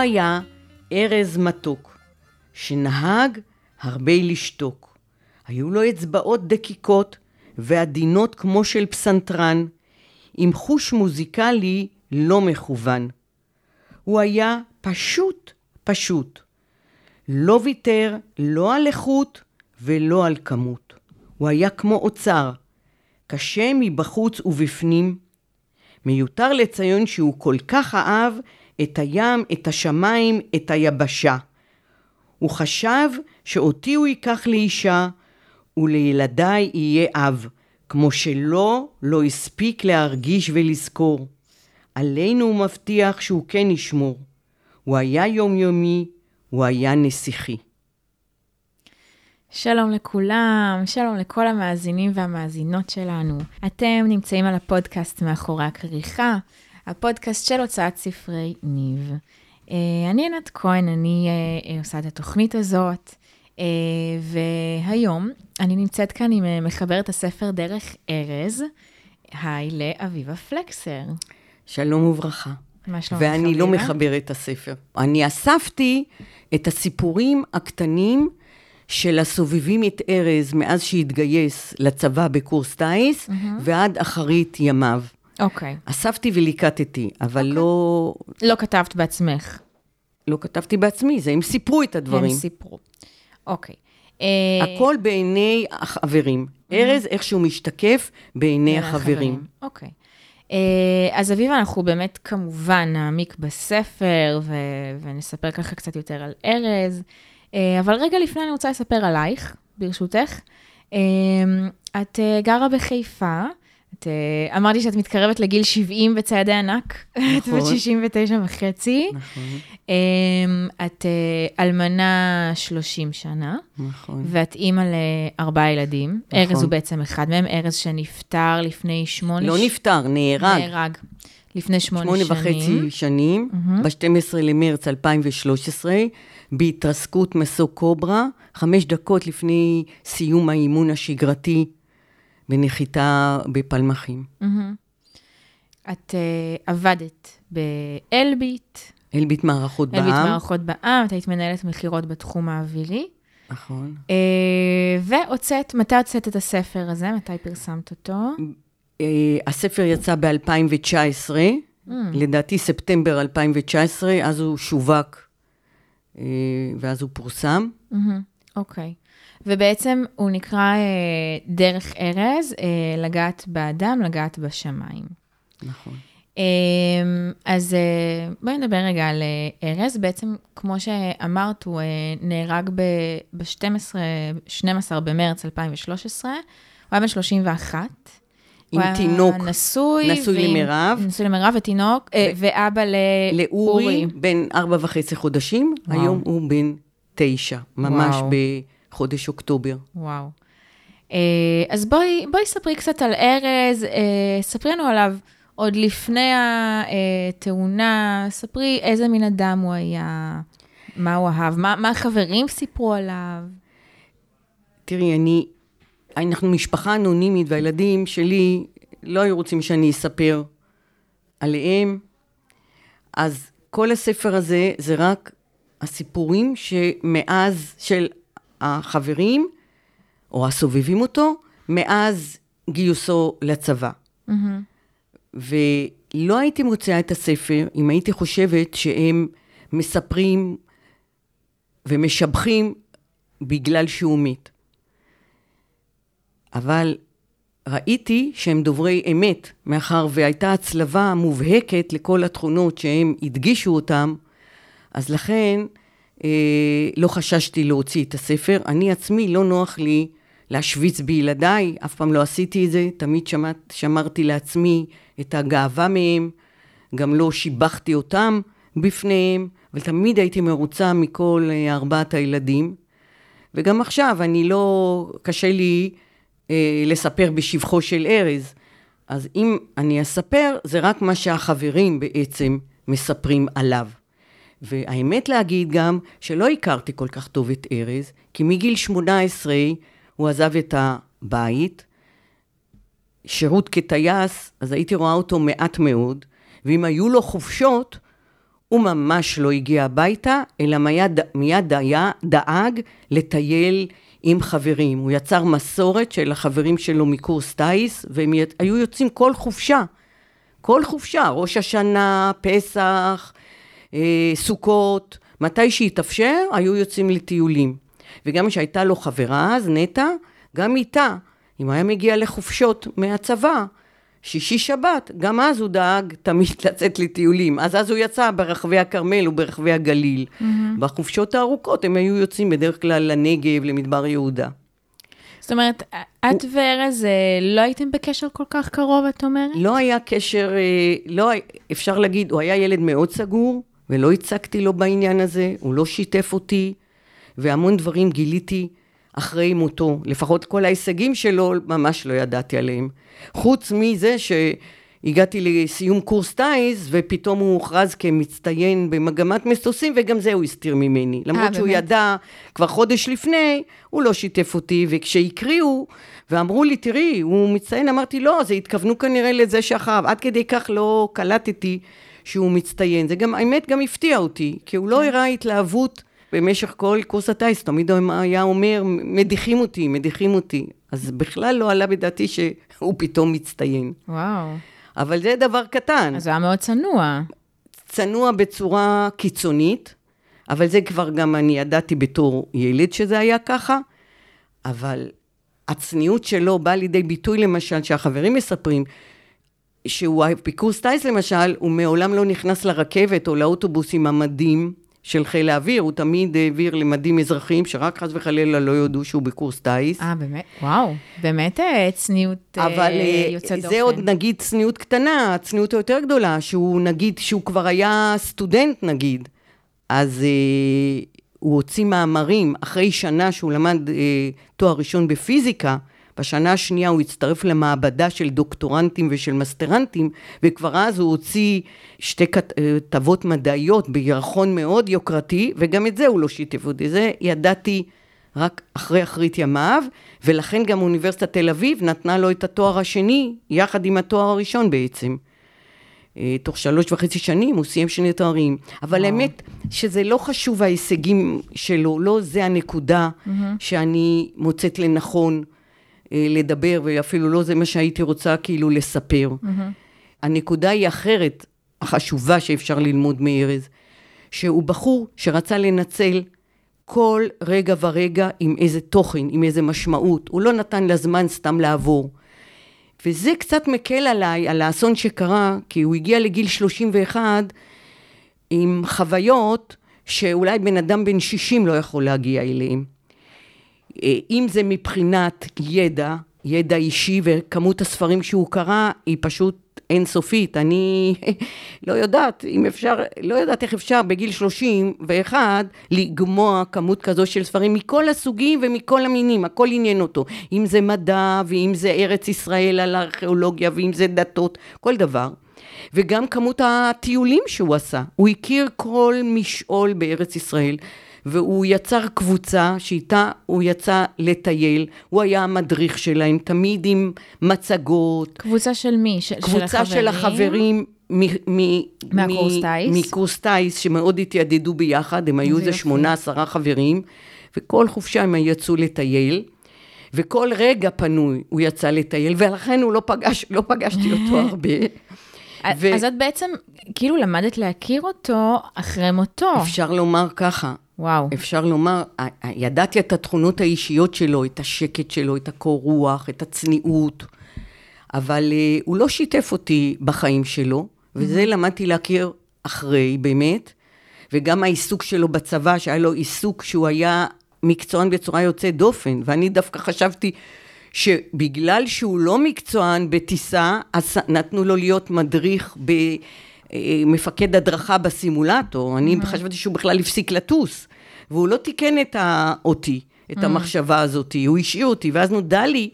היה ארז מתוק, שנהג הרבה לשתוק. היו לו אצבעות דקיקות ועדינות כמו של פסנתרן, עם חוש מוזיקלי לא מכוון. הוא היה פשוט פשוט. לא ויתר לא על איכות ולא על כמות. הוא היה כמו אוצר, קשה מבחוץ ובפנים. מיותר לציין שהוא כל כך אהב את הים, את השמיים, את היבשה. הוא חשב שאותי הוא ייקח לאישה, ולילדיי יהיה אב, כמו שלא, לא הספיק להרגיש ולזכור. עלינו הוא מבטיח שהוא כן ישמור. הוא היה יומיומי, הוא היה נסיכי. שלום לכולם, שלום לכל המאזינים והמאזינות שלנו. אתם נמצאים על הפודקאסט מאחורי הכריכה, הפודקאסט של הוצאת ספרי ניב. Uh, אני ענת כהן, אני uh, עושה את התוכנית הזאת, והיום אני נמצאת כאן עם מחברת הספר דרך ארז, היי לאביבה פלקסר. שלום וברכה. מה שלומך, ואני לא אביבה? מחברת את הספר. אני אספתי את הסיפורים הקטנים של הסובבים את ארז מאז שהתגייס לצבא בקורס טיס, ועד אחרית ימיו. אוקיי. אספתי וליקטתי, אבל לא, לא כתבת בעצמך, לא כתבתי בעצמי, זה הם סיפרו את הם הדברים. סיפרו. אוקיי. אה, הכל בעיני החברים. ארז, איך שהוא משתקף בעיני החברים. אוקיי. אה, אז אביבה, אנחנו באמת כמובן נעמיק בספר ו- ונספר ככה קצת יותר על ארז, אה, אבל רגע לפני אני רוצה לספר עלייך, ברשותך. את גרה בחיפה, את אה, אמרתי שאת מתקרבת לגיל 70 בצעדי ענק, את בת נכון. 69 וחצי. נכון, אה, את אה, אלמנה 30 שנה. נכון. ואת אימא לארבעה ילדים. נכון. ארז הוא בעצם אחד מהם, ארז שנפטר לפני שמונה... לא ש- נפטר, נהרג. נהרג. לפני שמונה, שמונה שנים. וחצי שנים, ב-12 למרץ 2013, בהתרסקות מסוק קוברה, חמש דקות לפני סיום האימון השגרתי בנחיתה בפלמחים. מהמם. את uh, עבדת באלביט, אלביט מערכות אלביט בעם. מערכות בעם, את היית מנהלת מכירות בתחום האווירי. נכון. Uh, והוצאת, מתי הוצאת את הספר הזה? מתי פרסמת אותו? אה, הספר יצא ב-2019, Mm. לדעתי ספטמבר 2019, אז הוא שווק אה, ואז הוא פורסם. מהמם, אוקיי. ובעצם הוא נקרא אה, דרך ארז, אה, לגעת באדם, לגעת בשמיים. נכון. אה, אז אה, בואי נדבר רגע על אה, ארז. בעצם, כמו שאמרת, הוא אה, נהרג ב-12, 12 במרץ 2013. הוא היה בן 31. עם הוא היה תינוק. נשוי. נשוי ועם- למירב. נשוי למירב ותינוק, אה, ואבא לאורי. לאורי, בן ארבע וחצי חודשים, וואו. היום הוא בן תשע, ממש וואו. בחודש אוקטובר. וואו. אה, אז בואי, בואי ספרי קצת על ארז, אה, ספרי לנו עליו עוד לפני התאונה, ספרי איזה מין אדם הוא היה, מה הוא אהב, מה, מה החברים סיפרו עליו. תראי, אני, אנחנו משפחה אנונימית, והילדים שלי לא היו רוצים שאני אספר עליהם, אז כל הספר הזה זה רק הסיפורים שמאז, של החברים, או הסובבים אותו, מאז גיוסו לצבא. מהמם. ולא הייתי מוציאה את הספר אם הייתי חושבת שהם מספרים ומשבחים בגלל שהוא מת. אבל ראיתי שהם דוברי אמת, מאחר והייתה הצלבה מובהקת לכל התכונות שהם הדגישו אותם, אז לכן לא חששתי להוציא את הספר. אני עצמי, לא נוח לי להשוויץ בילדיי, אף פעם לא עשיתי את זה, תמיד שמעת, שמרתי לעצמי את הגאווה מהם, גם לא שיבחתי אותם בפניהם, אבל תמיד הייתי מרוצה מכל אה, ארבעת הילדים. וגם עכשיו, אני לא, קשה לי אה, לספר בשבחו של ארז. אז אם אני אספר, זה רק מה שהחברים בעצם מספרים עליו. והאמת להגיד גם שלא הכרתי כל כך טוב את ארז, כי מגיל 18 הוא עזב את הבית, שירות כטייס, אז הייתי רואה אותו מעט מאוד, ואם היו לו חופשות, הוא ממש לא הגיע הביתה, אלא מיד, מיד היה, דאג לטייל עם חברים. הוא יצר מסורת של החברים שלו מקורס טיס, והם היו יוצאים כל חופשה. כל חופשה, ראש השנה, פסח, סוכות, מתי שהתאפשר, היו יוצאים לטיולים. וגם כשהייתה לו חברה אז, נטע, גם איתה, אם היה מגיע לחופשות מהצבא, שישי שבת, גם אז הוא דאג תמיד לצאת לטיולים. אז אז הוא יצא ברחבי הכרמל וברחבי הגליל. Mm-hmm. בחופשות הארוכות הם היו יוצאים בדרך כלל לנגב, למדבר יהודה. זאת אומרת, את הוא... וארז אה, לא הייתם בקשר כל כך קרוב, את אומרת? לא היה קשר, אה, לא, אפשר להגיד, הוא היה ילד מאוד סגור, ולא הצגתי לו בעניין הזה, הוא לא שיתף אותי, והמון דברים גיליתי אחרי מותו. לפחות כל ההישגים שלו, ממש לא ידעתי עליהם. חוץ מזה שהגעתי לסיום קורס טיס, ופתאום הוא הוכרז כמצטיין במגמת מטוסים, וגם זה הוא הסתיר ממני. למרות 아, שהוא באמת? ידע כבר חודש לפני, הוא לא שיתף אותי, וכשהקריאו, ואמרו לי, תראי, הוא מצטיין, אמרתי, לא, זה התכוונו כנראה לזה שאחריו. עד כדי כך לא קלטתי שהוא מצטיין. זה גם, האמת, גם הפתיע אותי, כי הוא לא כן. הראה התלהבות במשך כל קורס הטיס, תמיד הוא היה אומר, מדיחים אותי, מדיחים אותי. אז בכלל לא עלה בדעתי שהוא פתאום מצטיין. וואו. אבל זה דבר קטן. אז הוא היה מאוד צנוע. צנוע בצורה קיצונית, אבל זה כבר גם אני ידעתי בתור ילד שזה היה ככה, אבל הצניעות שלו באה לידי ביטוי, למשל, שהחברים מספרים, שהוא בקורס טיס למשל, הוא מעולם לא נכנס לרכבת או לאוטובוס עם המדים של חיל האוויר, הוא תמיד העביר למדים אזרחיים, שרק חס וחלילה לא יודו שהוא בקורס טיס. אה, באמת? וואו, באמת אה, צניעות אה, אבל, יוצאת דופן. אבל זה עוד נגיד צניעות קטנה, הצניעות היותר גדולה, שהוא נגיד, שהוא כבר היה סטודנט נגיד, אז אה, הוא הוציא מאמרים אחרי שנה שהוא למד אה, תואר ראשון בפיזיקה, בשנה השנייה הוא הצטרף למעבדה של דוקטורנטים ושל מסטרנטים, וכבר אז הוא הוציא שתי כתבות מדעיות בירחון מאוד יוקרתי, וגם את זה הוא לא שיתף אותי. זה ידעתי רק אחרי אחרית ימיו, ולכן גם אוניברסיטת תל אביב נתנה לו את התואר השני, יחד עם התואר הראשון בעצם. אה, תוך שלוש וחצי שנים הוא סיים שני תארים. אבל האמת שזה לא חשוב ההישגים שלו, לא זה הנקודה mm-hmm. שאני מוצאת לנכון. אה, לדבר, ואפילו לא זה מה שהייתי רוצה כאילו לספר. Mm-hmm. הנקודה היא אחרת, החשובה שאפשר ללמוד מארז, שהוא בחור שרצה לנצל כל רגע ורגע עם איזה תוכן, עם איזה משמעות. הוא לא נתן לזמן סתם לעבור. וזה קצת מקל עליי, על האסון שקרה, כי הוא הגיע לגיל 31 עם חוויות שאולי בן אדם בן 60 לא יכול להגיע אליהם. אה, אם זה מבחינת ידע, ידע אישי וכמות הספרים שהוא קרא, היא פשוט אינסופית. אני לא יודעת אם אפשר, לא יודעת איך אפשר בגיל 31 לגמוע כמות כזו של ספרים מכל הסוגים ומכל המינים, הכל עניין אותו. אם זה מדע, ואם זה ארץ ישראל על הארכיאולוגיה, ואם זה דתות, כל דבר. וגם כמות הטיולים שהוא עשה. הוא הכיר כל משעול בארץ ישראל. והוא יצר קבוצה שאיתה הוא יצא לטייל, הוא היה המדריך שלהם, תמיד עם מצגות. קבוצה של מי? של, קבוצה של החברים. מהקורס טיס? מקורס טיס, שמאוד התיידדו ביחד, הם היו איזה שמונה, עשרה חברים, וכל חופשה הם יצאו לטייל. וכל רגע פנוי הוא יצא לטייל, ולכן הוא לא פגש, לא פגשתי אותו הרבה. ו... אז את בעצם כאילו למדת להכיר אותו אחרי מותו. אפשר לומר ככה, וואו. אפשר לומר, ידעתי את התכונות האישיות שלו, את השקט שלו, את הקור רוח, את הצניעות, אבל uh, הוא לא שיתף אותי בחיים שלו, וזה mm-hmm. למדתי להכיר אחרי, באמת, וגם העיסוק שלו בצבא, שהיה לו עיסוק שהוא היה מקצוען בצורה יוצאת דופן, ואני דווקא חשבתי שבגלל שהוא לא מקצוען בטיסה, אז נתנו לו להיות מדריך ב... מפקד הדרכה בסימולטור, אני. חשבתי שהוא בכלל הפסיק לטוס, והוא לא תיקן את אותי, את mm-hmm. המחשבה הזאת, הוא השאיר אותי, ואז נודע לי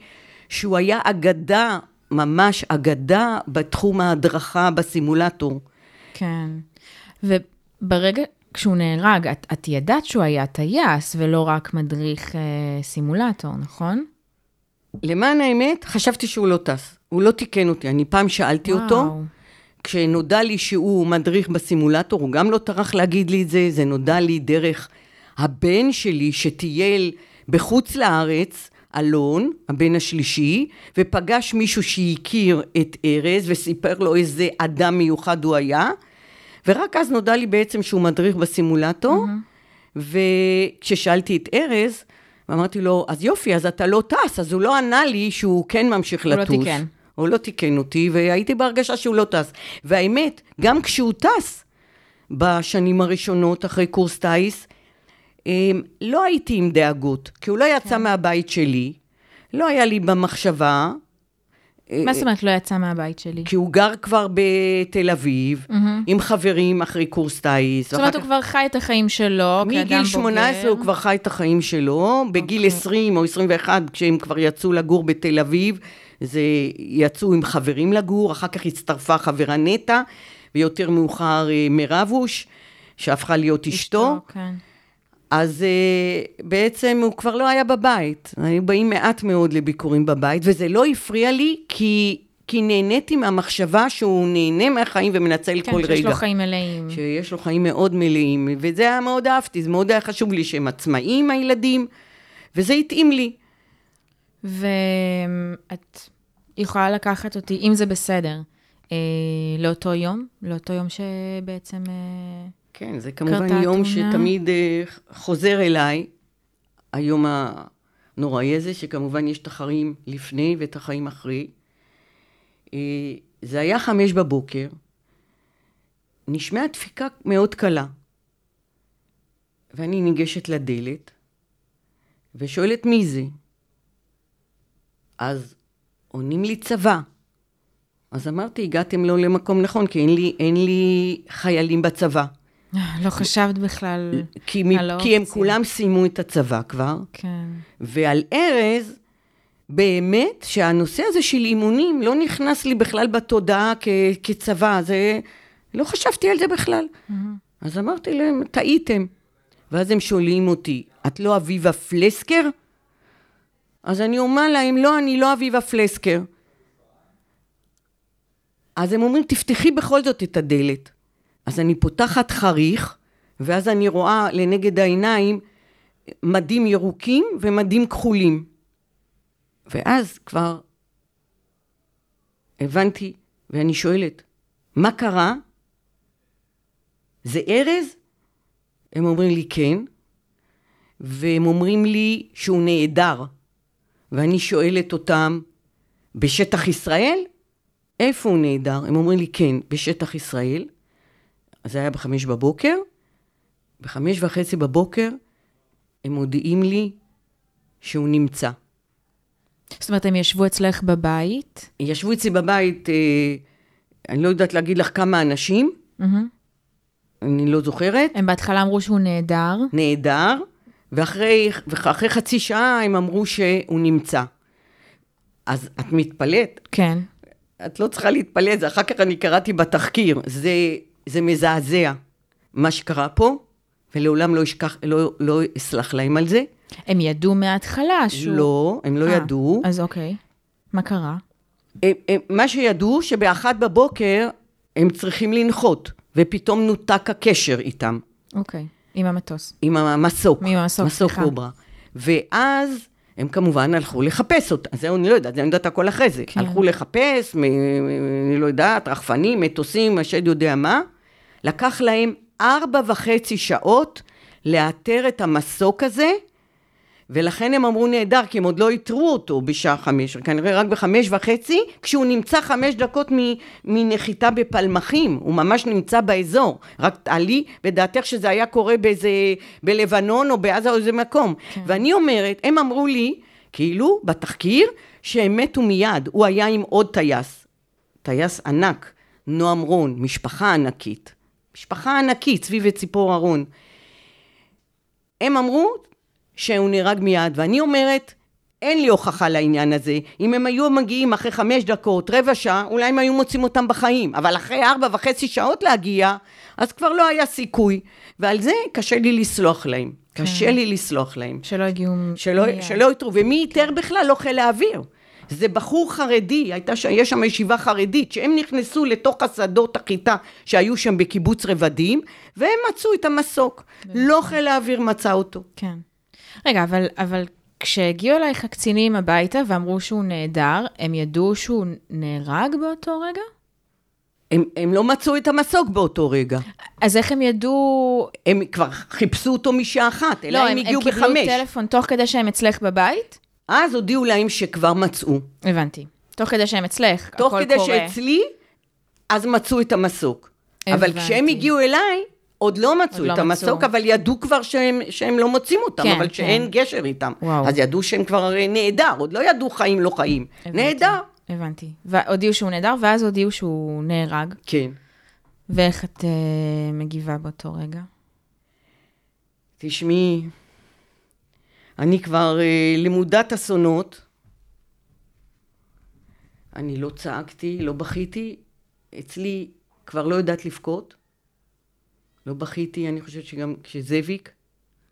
שהוא היה אגדה, ממש אגדה בתחום ההדרכה בסימולטור. כן, וברגע, כשהוא נהרג, את, את ידעת שהוא היה טייס ולא רק מדריך אה, סימולטור, נכון? למען האמת, חשבתי שהוא לא טס. הוא לא תיקן אותי. אני פעם שאלתי וואו. אותו, כשנודע לי שהוא מדריך בסימולטור, הוא גם לא טרח להגיד לי את זה, זה נודע לי דרך הבן שלי שטייל בחוץ לארץ, אלון, הבן השלישי, ופגש מישהו שהכיר את ארז וסיפר לו איזה אדם מיוחד הוא היה, ורק אז נודע לי בעצם שהוא מדריך בסימולטור, mm-hmm. וכששאלתי את ארז, ואמרתי לו, אז יופי, אז אתה לא טס, אז הוא לא ענה לי שהוא כן ממשיך הוא לא לטוס. תיקן. הוא לא תיקן אותי, והייתי בהרגשה שהוא לא טס. והאמת, גם כשהוא טס, בשנים הראשונות, אחרי קורס טיס, אמ, לא הייתי עם דאגות, כי הוא לא יצא כן. מהבית שלי, לא היה לי במחשבה, מה זאת אומרת לא יצא מהבית שלי? כי הוא גר כבר בתל אביב, עם חברים אחרי קורס טיס. זאת אומרת, הוא כבר חי את החיים שלו כאדם בוגר. מגיל 18 הוא כבר חי את החיים שלו, בגיל אוקיי. 20 או 21, כשהם כבר יצאו לגור בתל אביב, זה יצאו עם חברים לגור, אחר כך הצטרפה חברה נטע, ויותר מאוחר אה, מירבוש, שהפכה להיות אשתו. כן. אז uh, בעצם הוא כבר לא היה בבית. היו באים מעט מאוד לביקורים בבית, וזה לא הפריע לי, כי, כי נהניתי מהמחשבה שהוא נהנה מהחיים ומנצל כן, כל רגע. שיש לו חיים מלאים. שיש לו חיים מאוד מלאים, וזה היה מאוד אהבתי, זה מאוד היה חשוב לי שהם עצמאים, הילדים, וזה התאים לי. ואת יכולה לקחת אותי, אם זה בסדר, אה, לאותו יום? לאותו יום שבעצם... אה, כן, זה כמובן יום התאונה. שתמיד אה, חוזר אליי, היום הנוראי הזה, שכמובן יש את החיים לפני ואת החיים אחרי. אה, זה היה חמש בבוקר, נשמעה דפיקה מאוד קלה, ואני ניגשת לדלת, ושואלת מי זה. אז עונים לי צבא. אז אמרתי, הגעתם לא למקום נכון, כי אין לי, אין לי חיילים בצבא. לא חשבת בכלל כי, מ- על כי הם האופציה. כולם סיימו את הצבא כבר, כן. ועל ארז, באמת שהנושא הזה של אימונים לא נכנס לי בכלל בתודעה כ- כצבא, זה... לא חשבתי על זה בכלל. אז אמרתי להם, טעיתם. ואז הם שואלים אותי, את לא אביבה פלסקר? אז אני אומר להם, לא, אני לא אביבה פלסקר. אז הם אומרים, תפתחי בכל זאת את הדלת. אז אני פותחת חריך, ואז אני רואה לנגד העיניים מדים ירוקים ומדים כחולים. ואז כבר הבנתי, ואני שואלת, מה קרה? זה ארז? הם אומרים לי כן, והם אומרים לי שהוא נעדר. ואני שואלת אותם, בשטח ישראל? איפה הוא נעדר? הם אומרים לי, כן, בשטח ישראל. אז זה היה בחמש בבוקר. בחמש וחצי בבוקר הם מודיעים לי שהוא נמצא. זאת אומרת, הם ישבו אצלך בבית? ישבו אצלי בבית, אה, אני לא יודעת להגיד לך כמה אנשים, מהמם. אני לא זוכרת, הם בהתחלה אמרו שהוא נהדר. נהדר, ואחרי, ואחרי חצי שעה הם אמרו שהוא נמצא. אז את מתפלאת? כן. את לא צריכה להתפלא, זה אחר כך אני קראתי בתחקיר. זה, זה מזעזע מה שקרה פה, ולעולם לא אשכח, לא, לא אסלח להם על זה. הם ידעו מההתחלה שהוא... לא, הם לא אה, ידעו. אז אוקיי. מה קרה? הם, הם, מה שידעו, שבאחת בבוקר הם צריכים לנחות, ופתאום נותק הקשר איתם, אוקיי. עם המטוס. עם המסוק. עם המסוק, מסוק סליחה. קוברה. ואז הם כמובן הלכו לחפש אותה. זהו, אני לא יודעת, אני יודעת הכל אחרי זה. כן. הלכו לחפש, מ- אני לא יודעת, רחפנים, מטוסים, השד יודע מה. לקח להם ארבע וחצי שעות לאתר את המסוק הזה, ולכן הם אמרו נהדר, כי הם עוד לא איתרו אותו בשעה חמש, כנראה רק בחמש וחצי, כשהוא נמצא חמש דקות מנחיתה בפלמחים, הוא ממש נמצא באזור. רק תעלי בדעתך שזה היה קורה באיזה, בלבנון או בעזה או איזה מקום. כן. ואני אומרת, הם אמרו לי, כאילו, בתחקיר, שהם מתו מיד, הוא היה עם עוד טייס, טייס ענק, נועם רון, משפחה ענקית. משפחה ענקית, סביב ציפור ארון. הם אמרו שהוא נהרג מיד, ואני אומרת, אין לי הוכחה לעניין הזה. אם הם היו מגיעים אחרי חמש דקות, רבע שעה, אולי הם היו מוצאים אותם בחיים. אבל אחרי ארבע וחצי שעות להגיע, אז כבר לא היה סיכוי. ועל זה קשה לי לסלוח להם. קשה לי לסלוח להם. שלא הגיעו... שלא, מיד. שלא יתרו, ומי איתר בכלל? לא חיל האוויר. זה בחור חרדי, הייתה, ש... יש שם ישיבה חרדית, שהם נכנסו לתוך השדות החיטה שהיו שם בקיבוץ רבדים, והם מצאו את המסוק. לא חיל האוויר מצא אותו. כן. רגע, אבל, אבל כשהגיעו אלייך הקצינים הביתה ואמרו שהוא נעדר, הם ידעו שהוא נהרג באותו רגע? הם, הם לא מצאו את המסוק באותו רגע. אז איך הם ידעו... הם כבר חיפשו אותו משעה אחת, אלא לא, הם, הם, הגיעו הם קיבלו בחמש. טלפון תוך כדי שהם אצלך בבית? אז הודיעו להם שכבר מצאו. הבנתי. תוך כדי שהם אצלך, תוך הכל כדי קורה. שאצלי, אז מצאו את המסוק. אבל הבנתי. כשהם הגיעו אליי, עוד לא מצאו עוד את לא המסוק, מצאו. אבל ידעו כבר שהם, שהם לא מוצאים אותם, כן, אבל כן. שאין גשר איתם. וואו. אז ידעו שהם כבר הרי נעדר, עוד לא ידעו חיים לא חיים. הבנתי. נעדר. הבנתי. והודיעו שהוא נהדר, ואז הודיעו שהוא נהרג. כן. ואיך את uh, מגיבה באותו רגע? תשמעי, אני כבר אה, למודת אסונות. אני לא צעקתי, לא בכיתי. אצלי כבר לא יודעת לבכות. לא בכיתי, אני חושבת שגם כשזאביק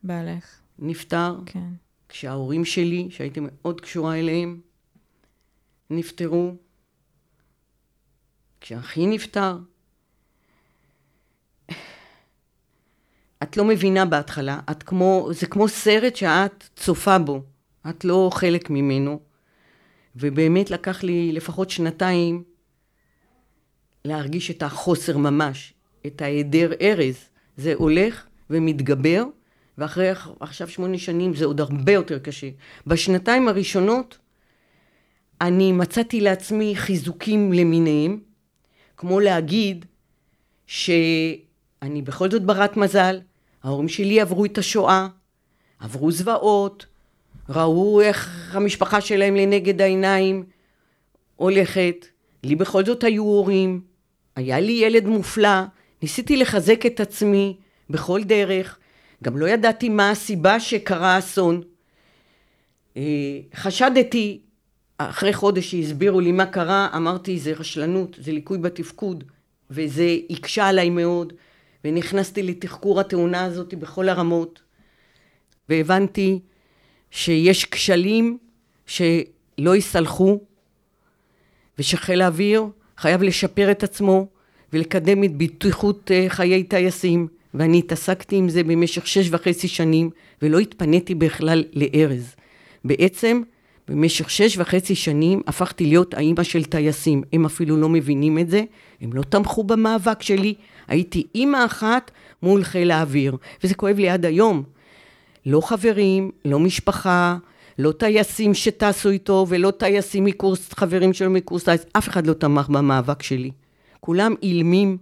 בעלך, נפטר, כן. כשההורים שלי, שהייתי מאוד קשורה אליהם, נפטרו, כשאחי נפטר. את לא מבינה בהתחלה, את כמו, זה כמו סרט שאת צופה בו, את לא חלק ממנו, ובאמת לקח לי לפחות שנתיים להרגיש את החוסר ממש, את ההיעדר ארז. זה הולך ומתגבר, ואחרי עכשיו שמונה שנים זה עוד הרבה יותר קשה. בשנתיים הראשונות אני מצאתי לעצמי חיזוקים למיניהם, כמו להגיד שאני בכל זאת ברת מזל, ההורים שלי עברו את השואה, עברו זוועות, ראו איך המשפחה שלהם לנגד העיניים הולכת, לי בכל זאת היו הורים, היה לי ילד מופלא, ניסיתי לחזק את עצמי בכל דרך, גם לא ידעתי מה הסיבה שקרה אסון. אה, חשדתי, אחרי חודש שהסבירו לי מה קרה, אמרתי זה רשלנות, זה ליקוי בתפקוד, וזה הקשה עליי מאוד, ונכנסתי לתחקור התאונה הזאת בכל הרמות, והבנתי שיש כשלים שלא ייסלחו, ושחיל האוויר חייב לשפר את עצמו ולקדם את בטיחות אה, חיי טייסים, ואני התעסקתי עם זה במשך שש וחצי שנים, ולא התפניתי בכלל לארז. בעצם, במשך שש וחצי שנים הפכתי להיות האימא של טייסים. הם אפילו לא מבינים את זה, הם לא תמכו במאבק שלי. הייתי אימא אחת מול חיל האוויר, וזה כואב לי עד היום. לא חברים, לא משפחה, לא טייסים שטסו איתו, ולא טייסים מקורס, חברים שלו מקורס טייס, אף אחד לא תמך במאבק שלי. כולם אילמים,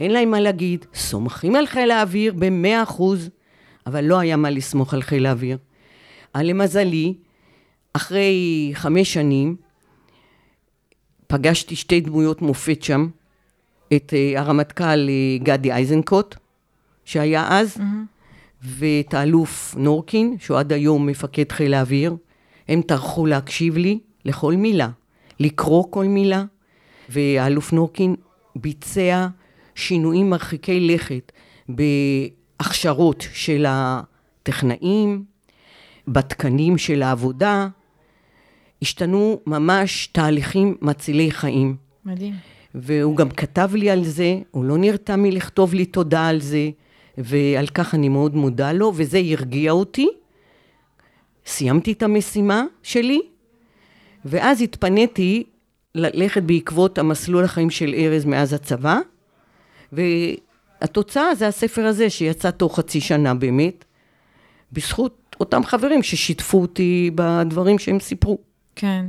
אין להם מה להגיד, סומכים על חיל האוויר במאה אחוז, אבל לא היה מה לסמוך על חיל האוויר. אבל למזלי, אחרי חמש שנים, פגשתי שתי דמויות מופת שם, את אה, הרמטכ"ל אה, גדי איזנקוט, שהיה אז, ואת האלוף נורקין, שהוא עד היום מפקד חיל האוויר. הם טרחו להקשיב לי לכל מילה, לקרוא כל מילה, והאלוף נורקין ביצע שינויים מרחיקי לכת בהכשרות של הטכנאים, בתקנים של העבודה, השתנו ממש תהליכים מצילי חיים. מדהים. והוא גם כתב לי על זה, הוא לא נרתע מלכתוב לי תודה על זה, ועל כך אני מאוד מודה לו, וזה הרגיע אותי. סיימתי את המשימה שלי, ואז התפניתי ללכת בעקבות המסלול החיים של ארז מאז הצבא, והתוצאה זה הספר הזה שיצא תוך חצי שנה באמת, בזכות אותם חברים ששיתפו אותי בדברים שהם סיפרו. כן.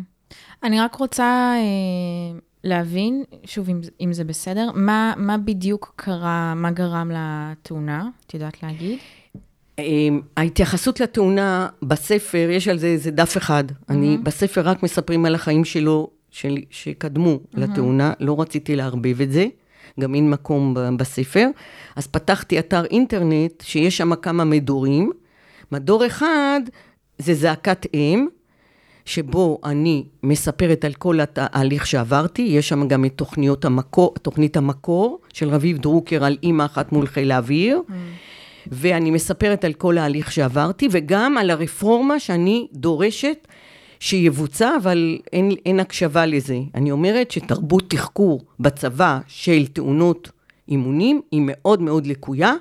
אני רק רוצה אה, להבין, שוב, אם, אם זה בסדר, מה, מה בדיוק קרה, מה גרם לתאונה? את יודעת להגיד? אמ, ההתייחסות לתאונה בספר, יש על זה איזה דף אחד. אני, בספר רק מספרים על החיים שלו, של, שקדמו לתאונה, לא רציתי לערבב את זה, גם אין מקום בספר. אז פתחתי אתר אינטרנט שיש שם כמה מדורים. מדור אחד זה זעקת אם, שבו אני מספרת על כל התהליך שעברתי, יש שם גם את תוכניות המקור, תוכנית המקור של רביב דרוקר על אימא אחת מול חיל האוויר. ואני מספרת על כל ההליך שעברתי, וגם על הרפורמה שאני דורשת שיבוצע, אבל אין, אין הקשבה לזה. אני אומרת שתרבות תחקור בצבא של תאונות אימונים היא מאוד מאוד לקויה.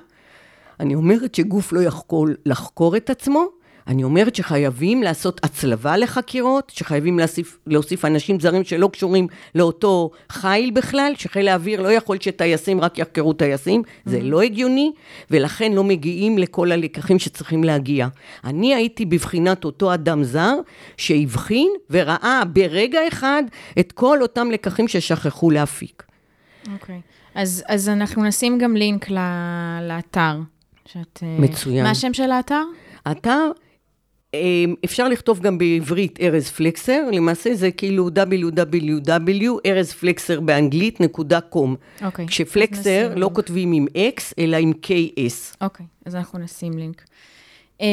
אני אומרת שגוף לא יכול לחקור את עצמו, אני אומרת שחייבים לעשות הצלבה לחקירות, שחייבים להוסיף, להוסיף אנשים זרים שלא קשורים לאותו חיל בכלל, שחיל האוויר לא יכול שטייסים רק יחקרו טייסים, mm-hmm. זה לא הגיוני, ולכן לא מגיעים לכל הלקחים שצריכים להגיע. אני הייתי בבחינת אותו אדם זר שהבחין וראה ברגע אחד את כל אותם לקחים ששכחו להפיק. אוקיי, okay. אז, אז אנחנו נשים גם לינק לאתר. שאת, אה, מצוין. מה השם של האתר? אמ, אפשר לכתוב גם בעברית ארז פלקסר, למעשה זה כאילו www, ארז פלקסר באנגלית נקודה קום. אוקיי. כשפלקסר לא כותבים עם X, אלא עם KS. אוקיי, אז אנחנו נשים לינק. אמ,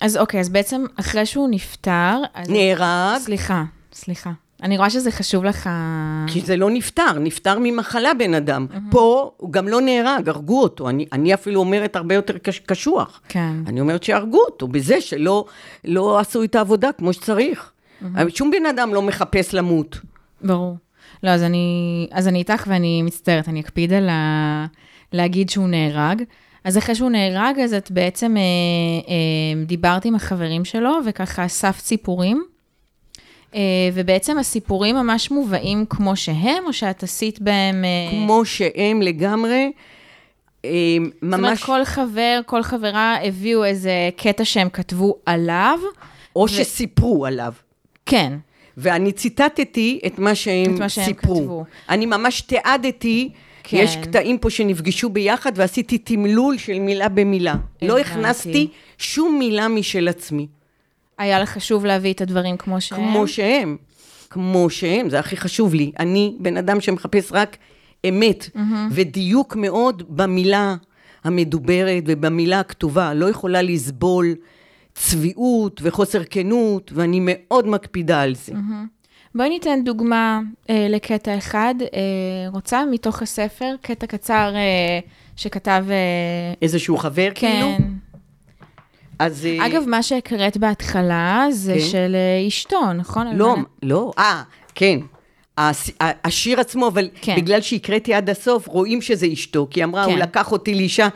אז אוקיי, אז בעצם אחרי שהוא נפטר... נהרג. סליחה, סליחה. אני רואה שזה חשוב לך... כי זה לא נפטר, נפטר ממחלה בן אדם. Mm-hmm. פה הוא גם לא נהרג, הרגו אותו. אני, אני אפילו אומרת הרבה יותר קש, קשוח. כן. אני אומרת שהרגו אותו בזה שלא לא עשו את העבודה כמו שצריך. Mm-hmm. שום בן אדם לא מחפש למות. ברור. לא, אז אני, אז אני איתך ואני מצטערת, אני אקפיד על ה... להגיד שהוא נהרג. אז אחרי שהוא נהרג, אז את בעצם אה, אה, דיברת עם החברים שלו, וככה אספת סיפורים. אה, ובעצם הסיפורים ממש מובאים כמו שהם, או שאת עשית בהם... אה, כמו שהם לגמרי. ממש... אה, זאת אומרת, כל חבר, כל חברה הביאו איזה קטע שהם כתבו עליו. או ו... שסיפרו עליו. כן. ואני ציטטתי את מה שהם, את מה שהם סיפרו. כתבו. אני ממש תיעדתי, כן. יש קטעים פה שנפגשו ביחד ועשיתי תמלול של מילה במילה. לא הכנסתי שום מילה משל עצמי. היה לך חשוב להביא את הדברים כמו שהם? כמו שהם. כמו שהם, זה הכי חשוב לי. אני בן אדם שמחפש רק אמת mm-hmm. ודיוק מאוד במילה המדוברת ובמילה הכתובה. לא יכולה לסבול צביעות וחוסר כנות, ואני מאוד מקפידה על זה. Mm-hmm. בואי ניתן דוגמה אה, לקטע אחד. אה, רוצה מתוך הספר, קטע קצר אה, שכתב... אה, איזשהו חבר כן, כאילו? כן. אז... אה, אגב, מה שהקראת בהתחלה זה כן? של אה, אשתו, נכון? לא, לא, אה, כן. השיר עצמו, אבל כן. בגלל שהקראתי עד הסוף, רואים שזה אשתו, כי היא אמרה, כן. הוא לקח אותי לאישה,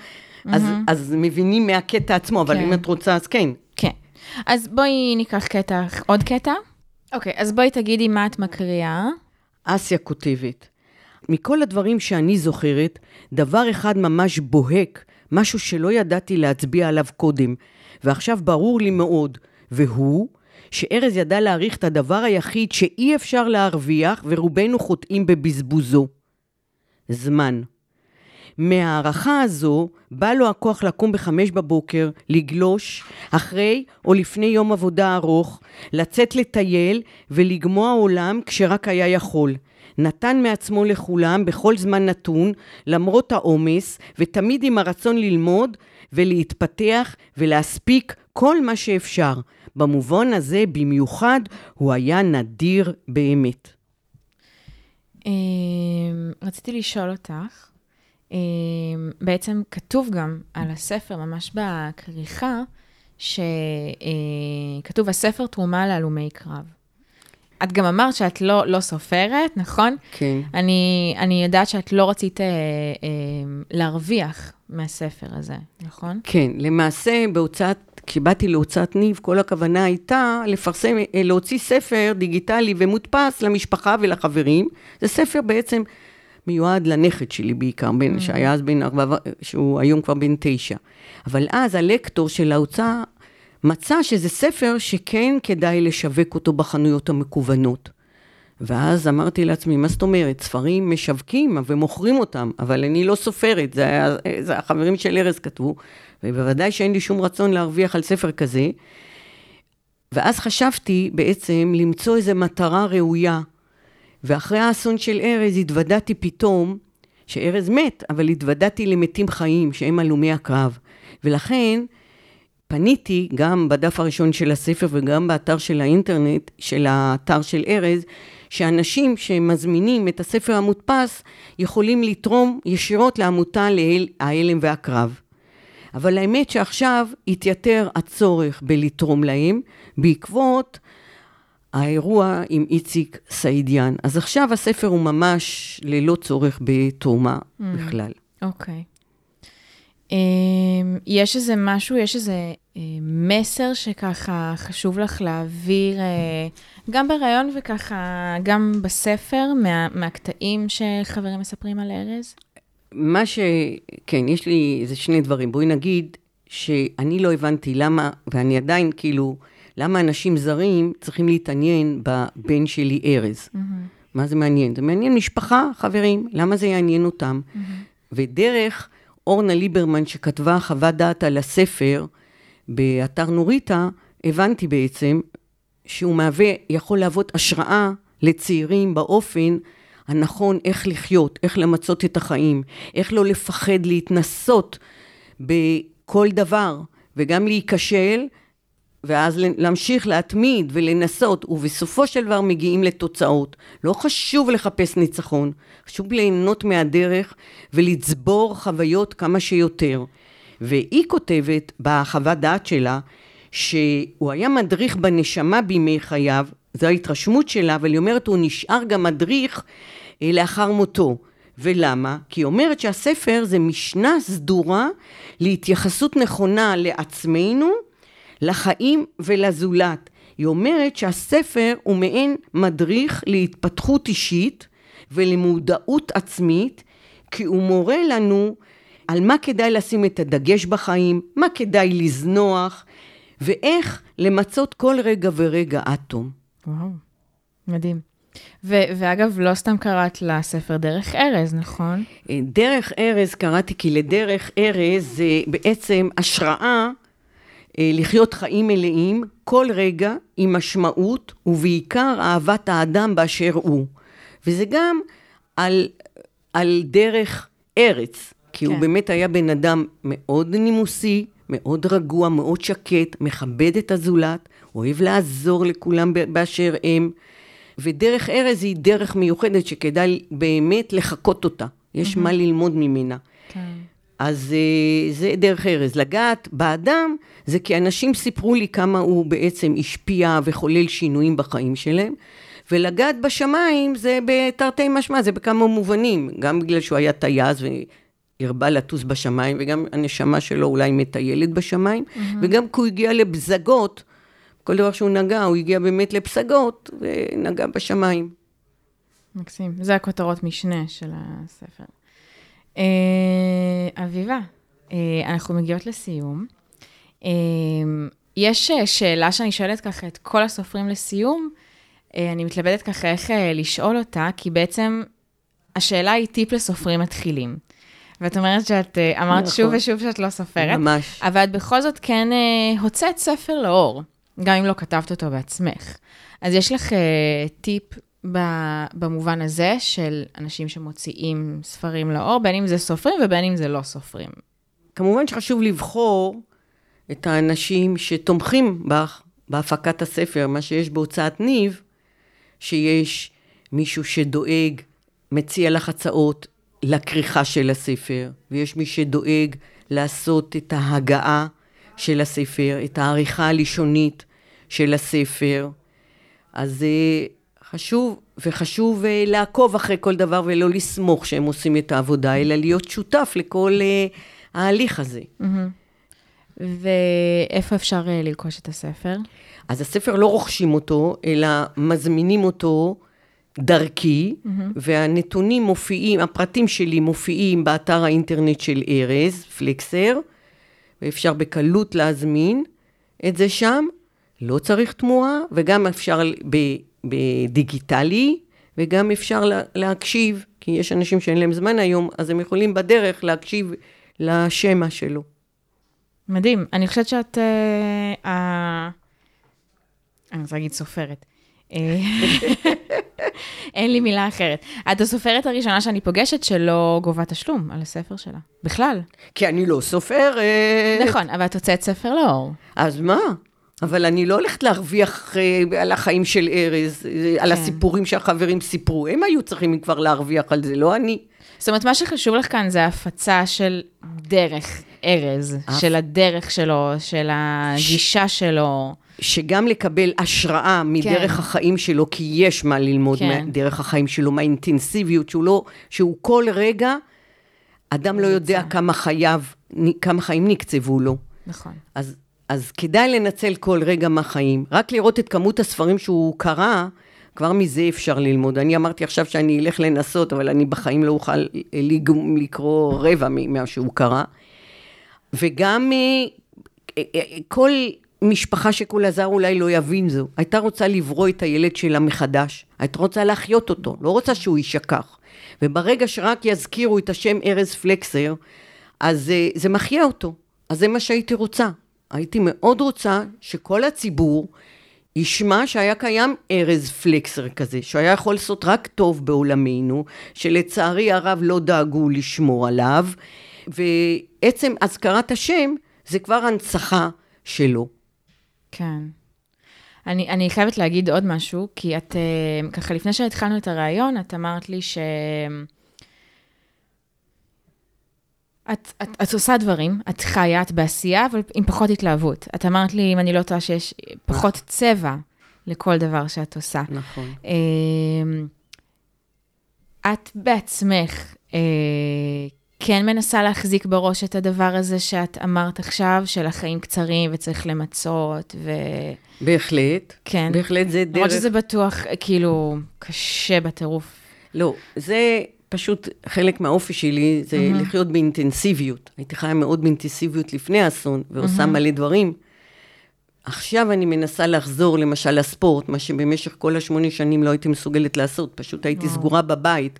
אז, mm-hmm. אז מבינים מהקטע עצמו, אבל כן. אם את רוצה, אז כן. כן. אז בואי ניקח קטע, עוד קטע. אוקיי, אז בואי תגידי מה את מקריאה. אסיה כותבת, מכל הדברים שאני זוכרת, דבר אחד ממש בוהק, משהו שלא ידעתי להצביע עליו קודם. ועכשיו ברור לי מאוד, והוא שארז ידע להעריך את הדבר היחיד שאי אפשר להרוויח ורובנו חוטאים בבזבוזו. זמן. מההערכה הזו בא לו הכוח לקום בחמש בבוקר, לגלוש, אחרי או לפני יום עבודה ארוך, לצאת לטייל ולגמוע עולם כשרק היה יכול. נתן מעצמו לכולם בכל זמן נתון, למרות העומס, ותמיד עם הרצון ללמוד ולהתפתח ולהספיק כל מה שאפשר. במובן הזה במיוחד הוא היה נדיר באמת. אמ, רציתי לשאול אותך, אמ, בעצם כתוב גם על הספר, ממש בכריכה, שכתוב, אה, הספר תרומה להלומי קרב. את גם אמרת שאת לא, לא סופרת, נכון? כן. אני, אני יודעת שאת לא רצית אה, אה, להרוויח מהספר הזה, נכון? כן, למעשה בהוצאת, כשבאתי להוצאת ניב, כל הכוונה הייתה לפרסם, אה, להוציא ספר דיגיטלי ומודפס למשפחה ולחברים. זה ספר בעצם מיועד לנכד שלי בעיקר, בין, mm. שהיה אז בן ארבע, שהוא היום כבר בן תשע. אבל אז הלקטור של ההוצאה מצא שזה ספר שכן כדאי לשווק אותו בחנויות המקוונות. ואז אמרתי לעצמי, מה זאת אומרת? ספרים משווקים ומוכרים אותם, אבל אני לא סופרת, זה, היה, זה החברים של ארז כתבו, ובוודאי שאין לי שום רצון להרוויח על ספר כזה. ואז חשבתי בעצם למצוא איזו מטרה ראויה. ואחרי האסון של ארז התוודעתי פתאום, שארז מת, אבל התוודעתי למתים חיים, שהם הלומי הקרב. ולכן פניתי גם בדף הראשון של הספר וגם באתר של האינטרנט, של האתר של ארז, שאנשים שמזמינים את הספר המודפס יכולים לתרום ישירות לעמותה להלם והקרב. אבל האמת שעכשיו התייתר הצורך בלתרום להם בעקבות האירוע עם איציק סעידיאן. אז עכשיו הספר הוא ממש ללא צורך בתרומה mm. בכלל. אוקיי. Okay. אמ, יש איזה משהו, יש איזה uh, מסר שככה חשוב לך להעביר, uh, גם בריאיון וככה, גם בספר, מה, מהקטעים שחברים מספרים על ארז? מה ש... כן, יש לי איזה שני דברים. בואי נגיד שאני לא הבנתי למה, ואני עדיין כאילו, למה אנשים זרים צריכים להתעניין בבן שלי ארז. Mm-hmm. מה זה מעניין? זה מעניין משפחה, חברים, למה זה יעניין אותם? Mm-hmm. ודרך אורנה ליברמן, שכתבה חוות דעת על הספר באתר נוריטה, הבנתי בעצם שהוא מהווה, יכול להוות השראה לצעירים באופן הנכון איך לחיות, איך למצות את החיים, איך לא לפחד להתנסות בכל דבר, וגם להיכשל, ואז להמשיך להתמיד ולנסות, ובסופו של דבר מגיעים לתוצאות. לא חשוב לחפש ניצחון, חשוב ליהנות מהדרך ולצבור חוויות כמה שיותר. והיא כותבת בחוות דעת שלה, שהוא היה מדריך בנשמה בימי חייו, זו ההתרשמות שלה, אבל היא אומרת, הוא נשאר גם מדריך אה, לאחר מותו. ולמה? כי היא אומרת שהספר זה משנה סדורה להתייחסות נכונה לעצמנו, לחיים ולזולת. היא אומרת שהספר הוא מעין מדריך להתפתחות אישית ולמודעות עצמית, כי הוא מורה לנו על מה כדאי לשים את הדגש בחיים, מה כדאי לזנוח, ואיך למצות כל רגע ורגע עד תום. וואו, מדהים. ו- ואגב, לא סתם קראת לספר דרך ארז, נכון? דרך ארז קראתי כי לדרך ארז זה בעצם השראה אה, לחיות חיים מלאים כל רגע עם משמעות ובעיקר אהבת האדם באשר הוא. וזה גם על, על דרך ארץ, כי כן. הוא באמת היה בן אדם מאוד נימוסי, מאוד רגוע, מאוד שקט, מכבד את הזולת, אוהב לעזור לכולם באשר הם. ודרך ארז היא דרך מיוחדת שכדאי באמת לחקות אותה. יש mm-hmm. מה ללמוד ממנה. כן. אז אה, זה דרך ארז. לגעת באדם זה כי אנשים סיפרו לי כמה הוא בעצם השפיע וחולל שינויים בחיים שלהם. ולגעת בשמיים זה בתרתי משמע, זה בכמה מובנים. גם בגלל שהוא היה טייס והרבה לטוס בשמיים, וגם הנשמה שלו אולי מטיילת בשמיים, mm-hmm. וגם כי הוא הגיע לבזגות, כל דבר שהוא נגע, הוא הגיע באמת לפסגות, ונגע בשמיים. מקסים. זה הכותרות משנה של הספר. אה, אביבה, אה, אנחנו מגיעות לסיום. אה, יש שאלה שאני שואלת ככה את כל הסופרים לסיום, אני מתלבטת ככה איך לשאול אותה, כי בעצם השאלה היא טיפ לסופרים מתחילים. ואת אומרת שאת אמרת נכון. שוב ושוב שאת לא סופרת. ממש. אבל את בכל זאת כן הוצאת ספר לאור, גם אם לא כתבת אותו בעצמך. אז יש לך טיפ במובן הזה של אנשים שמוציאים ספרים לאור, בין אם זה סופרים ובין אם זה לא סופרים. כמובן שחשוב לבחור את האנשים שתומכים בך בהפקת הספר, מה שיש בהוצאת ניב, שיש מישהו שדואג, מציע לך הצעות לכריכה של הספר, ויש מי שדואג לעשות את ההגעה של הספר, את העריכה הלשונית של הספר. אז אה, חשוב, וחשוב uh, לעקוב אחרי כל דבר ולא לסמוך שהם עושים את העבודה, אלא להיות שותף לכל uh, ההליך הזה. Mm-hmm. ואיפה אפשר uh, לרכוש את הספר? אז הספר לא רוכשים אותו, אלא מזמינים אותו דרכי, mm-hmm. והנתונים מופיעים, הפרטים שלי מופיעים באתר האינטרנט של ארז, פלקסר, ואפשר בקלות להזמין את זה שם. לא צריך תמורה, וגם אפשר. בדיגיטלי, וגם אפשר לה, להקשיב, כי יש אנשים שאין להם זמן היום, אז הם יכולים בדרך להקשיב לשמע שלו. מדהים. אני חושבת שאת... Uh, uh, אני רוצה להגיד סופרת. אה, אין לי מילה אחרת. את הסופרת הראשונה שאני פוגשת שלא גובה תשלום על הספר שלה. בכלל. כי אני לא סופרת. נכון, אבל את הוצאת ספר לאור. אז מה? אבל אני לא הולכת להרוויח אה, על החיים של ארז, אה, כן. על הסיפורים שהחברים סיפרו. הם היו צריכים כבר להרוויח על זה, לא אני. זאת אומרת, מה שחשוב לך כאן זה הפצה של דרך ארז, של הדרך שלו, של הגישה שלו. שגם לקבל השראה מדרך כן. החיים שלו, כי יש מה ללמוד כן. מדרך החיים שלו, מהאינטנסיביות, שהוא לא, שהוא כל רגע, אדם לא יודע. כמה חייו, כמה חיים נקצבו לו. נכון. אז, אז כדאי לנצל כל רגע מהחיים. רק לראות את כמות הספרים שהוא קרא, כבר מזה אפשר ללמוד. אני אמרתי עכשיו שאני אלך לנסות, אבל אני בחיים לא אוכל לג- לקרוא רבע ממה שהוא קרא. וגם אה, אה, אה, כל משפחה שכולה זר אולי לא יבין זו. הייתה רוצה לברוא את הילד שלה מחדש. הייתה רוצה להחיות אותו, לא רוצה שהוא יישכח. וברגע שרק יזכירו את השם ארז פלקסר, אז אה, זה מחיה אותו. אז זה מה שהייתי רוצה. הייתי מאוד רוצה שכל הציבור ישמע שהיה קיים ארז פלקסר כזה, שהיה יכול לעשות רק טוב בעולמנו, שלצערי הרב לא דאגו לשמור עליו, ועצם אזכרת השם זה כבר הנצחה שלו. כן. אני, אני חייבת להגיד עוד משהו, כי את, אה, ככה, לפני שהתחלנו את הרעיון, את אמרת לי ש... את, את, את עושה דברים, את חיה, את בעשייה, אבל עם פחות התלהבות. את אמרת לי, אם אני לא טועה, שיש פחות צבע לכל דבר שאת עושה. נכון. אמ, את בעצמך אה, כן מנסה להחזיק בראש את הדבר הזה שאת אמרת עכשיו, של החיים קצרים וצריך למצות, וכן. בהחלט. בהחלט זה דרך... למרות שזה בטוח, אה, כאילו, קשה בטירוף. לא, זה פשוט חלק מהאופי שלי, זה מהמם. לחיות באינטנסיביות. הייתי חיה מאוד באינטנסיביות לפני האסון, ועושה מלא דברים. עכשיו אני מנסה לחזור למשל לספורט, מה שבמשך כל השמונה שנים לא הייתי מסוגלת לעשות, פשוט הייתי וואו. סגורה בבית.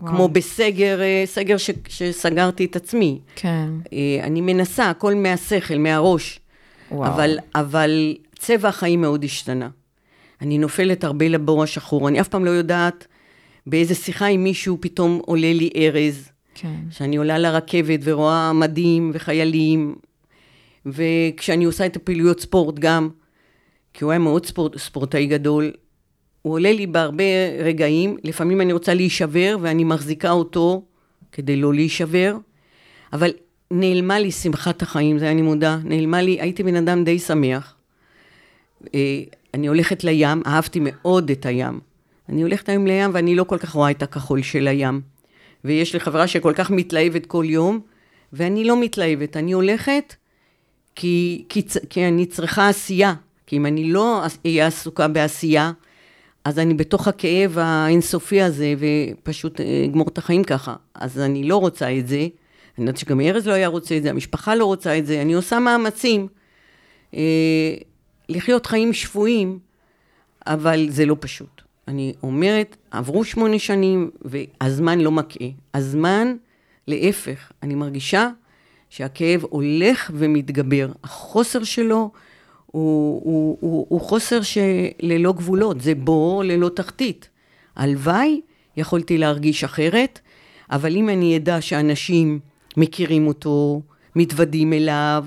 וואו. כמו בסגר, אה, סגר ש, שסגרתי את עצמי. כן. אה, אני מנסה, הכל מהשכל, מהראש. וואו. אבל, אבל צבע החיים מאוד השתנה. אני נופלת הרבה לבור השחור, אני אף פעם לא יודעת באיזה שיחה עם מישהו פתאום עולה לי ארז, כן. שאני עולה לרכבת ורואה מדים וחיילים, וכשאני עושה את הפעילויות ספורט גם, כי הוא היה מאוד ספורט, ספורטאי גדול, הוא עולה לי בהרבה רגעים, לפעמים אני רוצה להישבר ואני מחזיקה אותו כדי לא להישבר, אבל נעלמה לי שמחת החיים, זה אני מודה, נעלמה לי, הייתי בן אדם די שמח. אה, אני הולכת לים, אהבתי מאוד את הים. אני הולכת היום לים ואני לא כל כך רואה את הכחול של הים. ויש לי חברה שכל כך מתלהבת כל יום, ואני לא מתלהבת, אני הולכת כי, כי, כי אני צריכה עשייה. כי אם אני לא אהיה עסוקה בעשייה, אז אני בתוך הכאב האינסופי הזה, ופשוט אה, אגמור את החיים ככה. אז אני לא רוצה את זה. אני יודעת שגם ארז לא היה רוצה את זה, המשפחה לא רוצה את זה. אני עושה מאמצים אה, לחיות חיים שפויים, אבל זה לא פשוט. אני אומרת, עברו שמונה שנים, והזמן לא מקהה. הזמן, להפך, אני מרגישה שהכאב הולך ומתגבר. החוסר שלו הוא, הוא, הוא, הוא חוסר שללא גבולות, זה בור ללא תחתית. הלוואי יכולתי להרגיש אחרת, אבל אם אני אדע שאנשים מכירים אותו, מתוודים אליו,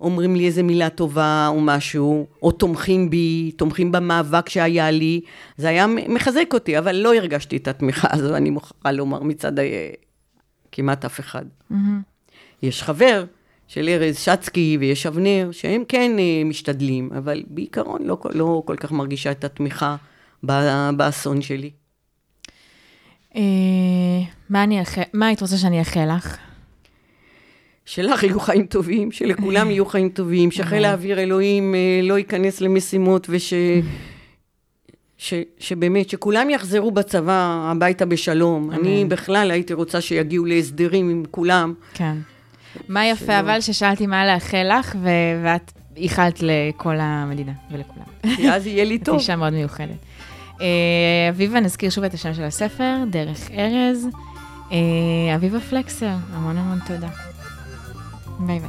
אומרים לי איזה מילה טובה או משהו, או תומכים בי, תומכים במאבק שהיה לי, זה היה מחזק אותי, אבל לא הרגשתי את התמיכה הזו, אני מוכרחה לומר מצד ה... כמעט אף אחד. מהמם. יש חבר של ארז שצקי ויש אבנר, שהם כן אה, משתדלים, אבל בעיקרון לא, לא כל כך מרגישה את התמיכה באסון שלי. אה, מה היית רוצה שאני אאחל לך? שלך יהיו חיים טובים, שלכולם יהיו חיים טובים, שחיל האוויר אלוהים אה, לא ייכנס למשימות וש... ש, שבאמת, שכולם יחזרו בצבא הביתה בשלום. אני בכלל הייתי רוצה שיגיעו להסדרים עם כולם. כן. מה יפה אבל ששאלתי מה לאחל לך, ו- ואת איחלת לכל המדינה ולכולם. כי אז יהיה לי את טוב. אישה מאוד מיוחדת. אה, אביבה, נזכיר שוב את השם של הספר, דרך ארז. אה, אביבה פלקסר, המון המון תודה. 妹妹。